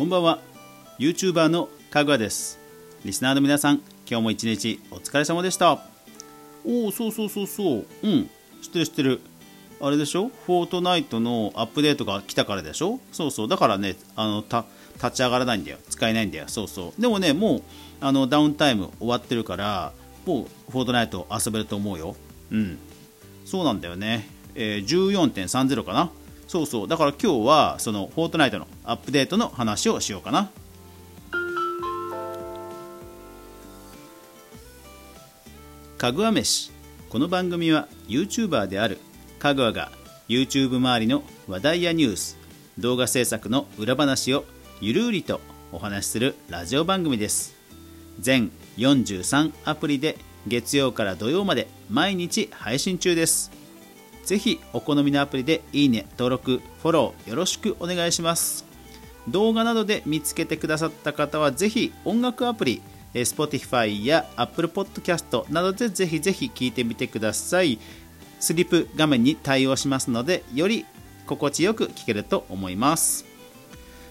こんばんは。YouTuber のかぐわです。リスナーの皆さん今日も一日お疲れ様でした。おおそうそうそうそう。うん。知ってる知ってる。あれでしょ？フォートナイトのアップデートが来たからでしょ？そうそう。だからねあのた立ち上がらないんだよ。使えないんだよ。そうそう。でもねもうあのダウンタイム終わってるからもうフォートナイト遊べると思うよ。うん。そうなんだよね、えー、14.30かな。そうそう。だから今日はそのフォートナイトのアップデートの話をしようかな。かぐわ飯。この番組は YouTuber であるかぐわが YouTube 周りの話題やニュース動画制作の裏話をゆるりとお話しするラジオ番組です。全43アプリで月曜から土曜まで毎日配信中です。ぜひお好みのアプリでいいね、登録、フォローよろしくお願いします。動画などで見つけてくださった方はぜひ音楽アプリ、Spotify や Apple Podcast などでぜひぜひ聴いてみてください。スリップ画面に対応しますので、より心地よく聴けると思います。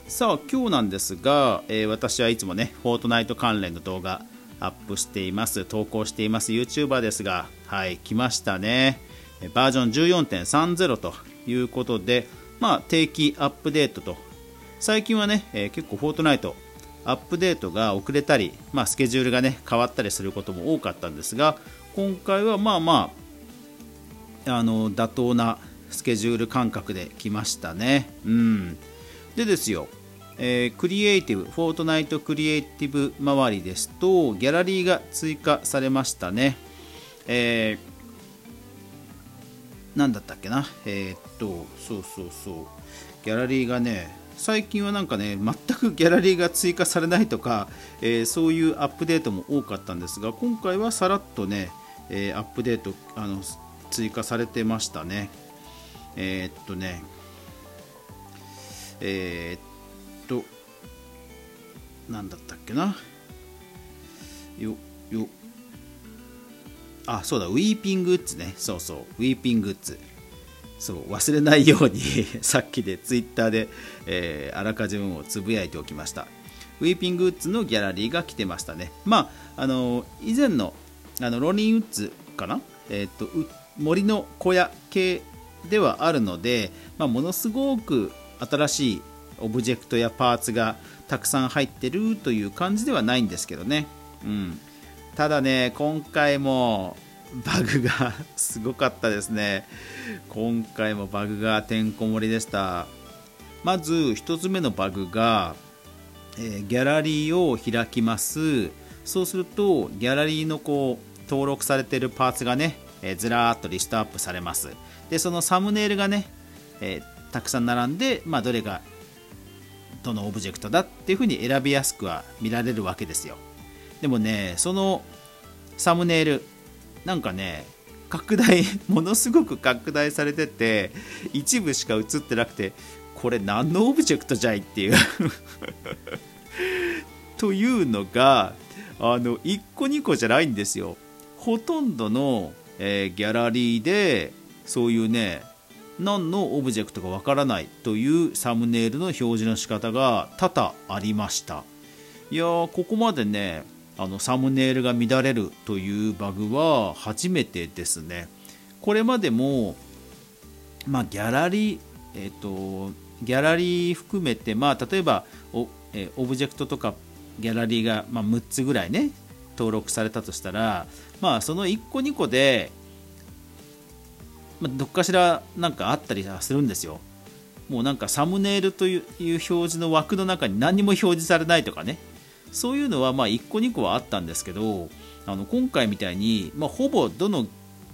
さあ、今日なんですが、えー、私はいつもね、フォートナイト関連の動画アップしています、投稿しています YouTuber ですが、はい、来ましたね。バージョン14.30ということで、まあ、定期アップデートと最近はね、えー、結構フォートナイトアップデートが遅れたり、まあ、スケジュールがね変わったりすることも多かったんですが今回はまあまああの妥当なスケジュール感覚で来ましたね。うん、でですよ、えー、クリエイティブ、フォートナイトクリエイティブ周りですと、ギャラリーが追加されましたね。えー何だったっけな？えー、っとそうそうそう。ギャラリーがね最近はなんかね全くギャラリーが追加されないとか、えー、そういうアップデートも多かったんですが今回はさらっとね、えー、アップデートあの追加されてましたね。えー、っとねえっと何だったっけな？よよあそうだウィーピングッズね。そうそう。ウィーピングッズそう忘れないように さっきでツイッターで、えー、あらかじめをつぶやいておきました。ウィーピングウッズのギャラリーが来てましたね。まああの以前のあのロニーウッズかな？えっ、と森の小屋系ではあるので、まあ、ものすごく新しいオブジェクトやパーツがたくさん入ってるという感じではないんですけどね、うん、ただね今回もバグが すごかったですね。今回もバグがてんこ盛りでした。まず1つ目のバグが、えー、ギャラリーを開きます。そうするとギャラリーのこう登録されているパーツがね、えー、ずらーっとリストアップされます。でそのサムネイルがね、えー、たくさん並んで、まあ、どれがどのオブジェクトだっていうふうに選びやすくは見られるわけですよ。でもねそのサムネイルなんかね拡大 ものすごく拡大されてて一部しか映ってなくてこれ何のオブジェクトじゃいっていう。というのがあの1個2個じゃないんですよ。ほとんどの、えー、ギャラリーでそういうね何のオブジェクトかわからないというサムネイルの表示の仕方が多々ありました。いやーここまでねあのサムネイルが乱れるというバグは初めてですね。これまでも、まあ、ギャラリー、えっ、と、ギャラリー含めて、まあ、例えばお、えオブジェクトとかギャラリーが、まあ、6つぐらいね、登録されたとしたら、まあ、その1個2個で、まあ、どっかしらなんかあったりするんですよ。もうなんかサムネイルという表示の枠の中に何も表示されないとかね。そういうのはまあ1個2個はあったんですけどあの今回みたいに、まあ、ほぼどの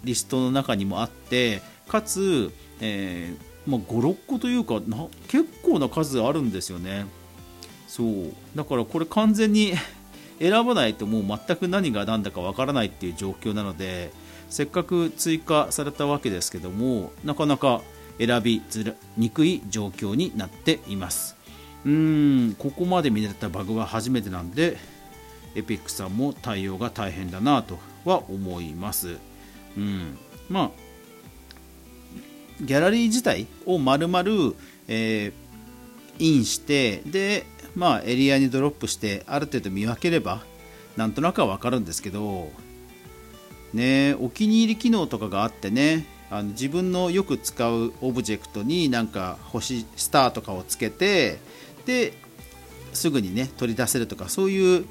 リストの中にもあってかつ、えーまあ、56個というかな結構な数あるんですよね。そう。だからこれ完全に 選ばないともう全く何が何だかわからないっていう状況なのでせっかく追加されたわけですけどもなかなか選びづにくい状況になっています。うんここまで見れたバグは初めてなんでエピックさんも対応が大変だなとは思います。うんまあギャラリー自体を丸々、えー、インしてでまあ、エリアにドロップしてある程度見分ければなんとなくは分かるんですけどねお気に入り機能とかがあってねあの自分のよく使うオブジェクトになんか星スターとかをつけてですぐにね取り出せるとかそういう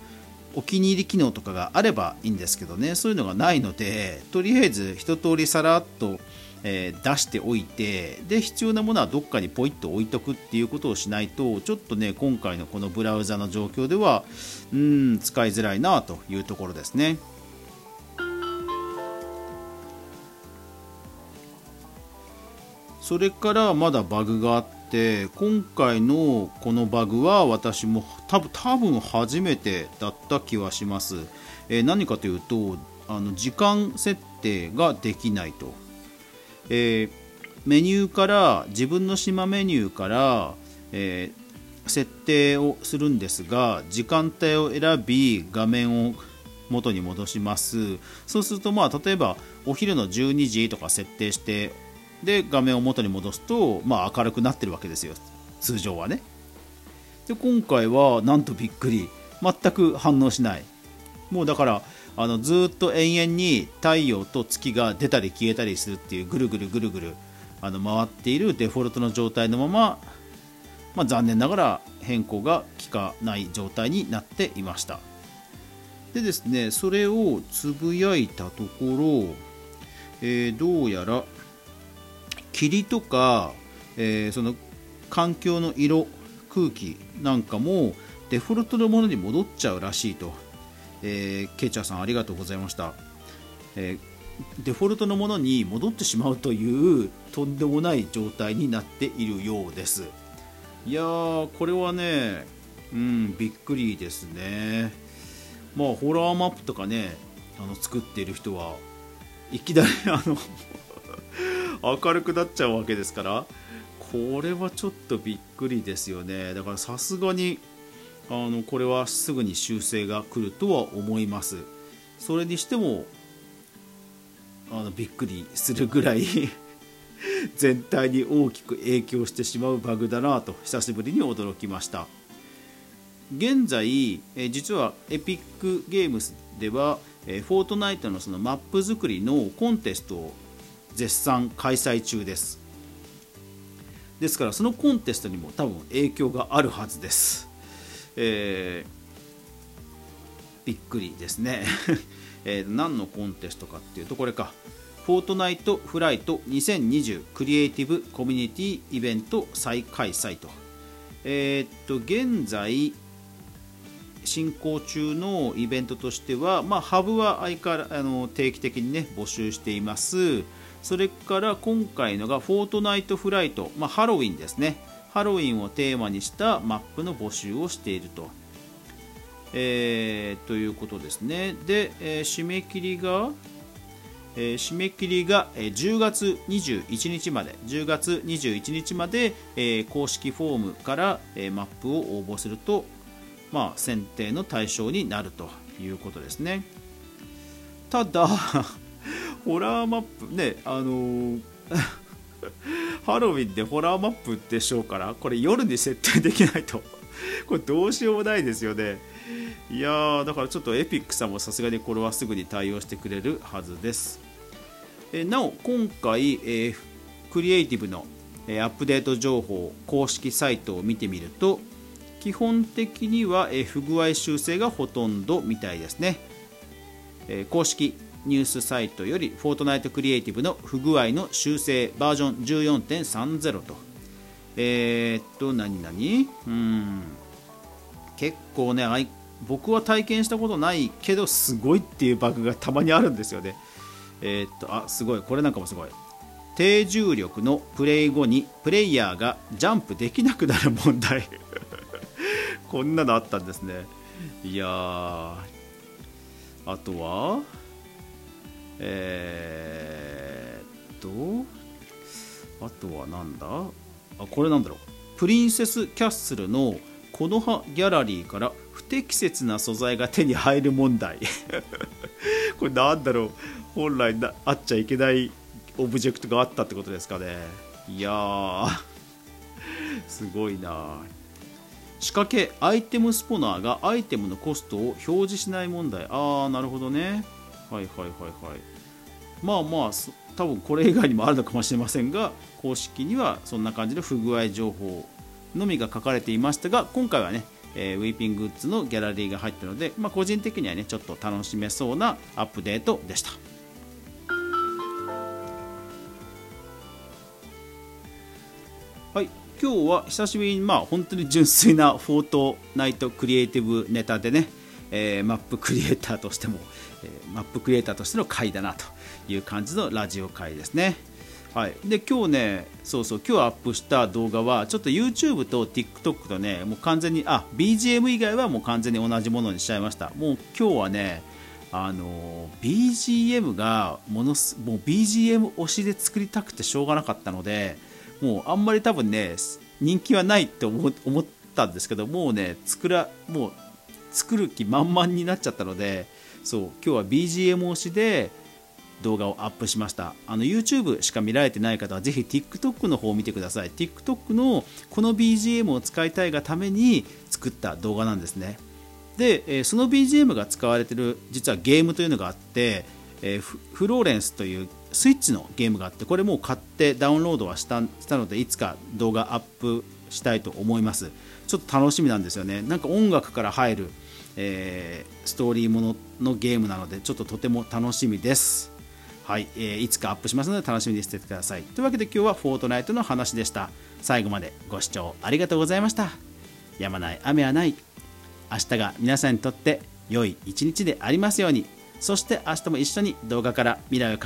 お気に入り機能とかがあればいいんですけどねそういうのがないのでとりあえず一通りさらっと、えー、出しておいてで必要なものはどっかにポイッと置いとくっていうことをしないとちょっとね今回のこのブラウザの状況ではうん使いづらいなというところですね。それからまだバグがあって今回のこのバグは私も多分多分初めてだった気はします、えー、何かというとあの時間設定ができないと、えー、メニューから自分の島メニューから、えー、設定をするんですが時間帯を選び画面を元に戻します。そうするとまあ例えばお昼の12時とか設定してで画面を元に戻すと、まあ、明るくなってるわけですよ。通常はね。で今回はなんとびっくり。全く反応しない。もうだからあのずっと延々に太陽と月が出たり消えたりするっていうぐるぐるぐるぐるあの回っているデフォルトの状態のまま、まあ、残念ながら変更が効かない状態になっていました。でですねそれをつぶやいたところ、えー、どうやら霧とか、えー、その環境の色空気なんかもデフォルトのものに戻っちゃうらしいと、えー、ケイチャーさんありがとうございました、えー、デフォルトのものに戻ってしまうというとんでもない状態になっているようです。いやーこれはねうんびっくりですね。まあホラーマップとかねあの作っている人はいきなりあの明るくなっちゃうわけですからこれはちょっとびっくりですよね。だからさすがにあのこれはすぐに修正が来るとは思います。それにしてもあのびっくりするぐらい 全体に大きく影響してしまうバグだなと久しぶりに驚きました。現在え実はエピックゲームスではえフォートナイトのそのマップ作りのコンテストを絶賛開催中です。ですからそのコンテストにも多分影響があるはずです、えー、びっくりですね、えー、何のコンテストかっていうとこれか。フォートナイトフライト2020クリエイティブコミュニティイベント再開催と。えー、っと現在進行中のイベントとしては、まあ、ハブは相変わらあの定期的に、ね、募集しています。それから今回のがフォートナイトフライト、まあ、ハロウィンですね。ハロウィンをテーマにしたマップの募集をしていると、えー、ということですね。で、えー、締め切りが、えー、締め切りがえ10月21日まで。10月21日まで、え公式フォームから、えマップを応募すると、まあ、選定の対象になるということですね。ただ ホラーマップねあのー、ハロウィンでホラーマップでしょうからこれ夜に設定できないと。これどうしようもないですよね。いやーだからちょっとエピックさんもさすがにこれはすぐに対応してくれるはずです。えなお今回、えー、クリエイティブの、えー、アップデート情報公式サイトを見てみると基本的には、不具合修正がほとんどみたいですね、公式ニュースサイトよりフォートナイトクリエイティブの不具合の修正バージョン14.30と。えー、っと何々？うん。結構ね僕は体験したことないけどすごいっていうバグがたまにあるんですよね。えー、っとあすごい。これなんかもすごい。低重力のプレイ後にプレイヤーがジャンプできなくなる問題。こんなのあったんですね。いやあとはえー、っとあとはなんだ？あこれなんだろう。プリンセスキャッスルのこの葉ギャラリーから不適切な素材が手に入る問題。これなんだろう。本来なあっちゃいけないオブジェクトがあったってことですかね。いやーすごいな仕掛けアイテムスポナーがアイテムのコストを表示しない問題。ああなるほどね。はいはいはいはい。まあまあ多分これ以外にもあるのかもしれませんが公式にはそんな感じの不具合情報のみが書かれていましたが今回はね、えー、ウィーピングッズのギャラリーが入ったので、まあ、個人的にはねちょっと楽しめそうなアップデートでした。はい。今日は久しぶりにまあ本当に純粋なフォートナイトクリエイティブネタでね、えー、マップクリエイターとしても、えー、マップクリエイターとしての回だなという感じのラジオ回ですね。はい、で今日ね、そうそう、今日アップした動画は、ちょっと YouTube と TikTok とね、もう完全に、あ BGM 以外はもう完全に同じものにしちゃいました。もう今日はね、あの BGM がものすもう BGM 推しで作りたくてしょうがなかったので、もうあんまり多分ね、人気はないって思ったんですけど、もうね、作らもう作る気満々になっちゃったので、そう今日は BGM 推しで、動画をアップしました。あの YouTube しか見られてない方はぜひ TikTok の方を見てください。TikTok のこの BGM を使いたいがために作った動画なんですね。でその BGM が使われてる実はゲームというのがあってフローレンスというスイッチのゲームがあってこれもう買ってダウンロードはしたしたのでいつか動画アップしたいと思いますちょっと楽しみなんですよねなんか音楽から入る、えー、ストーリーもののゲームなのでちょっととても楽しみですはい、えー、いつかアップしますので楽しみにしててください。というわけで今日はフォートナイトの話でした。最後までご視聴ありがとうございました。やまない雨はない。明日が皆さんにとって良い一日でありますように。そして明日も一緒に動画から未来を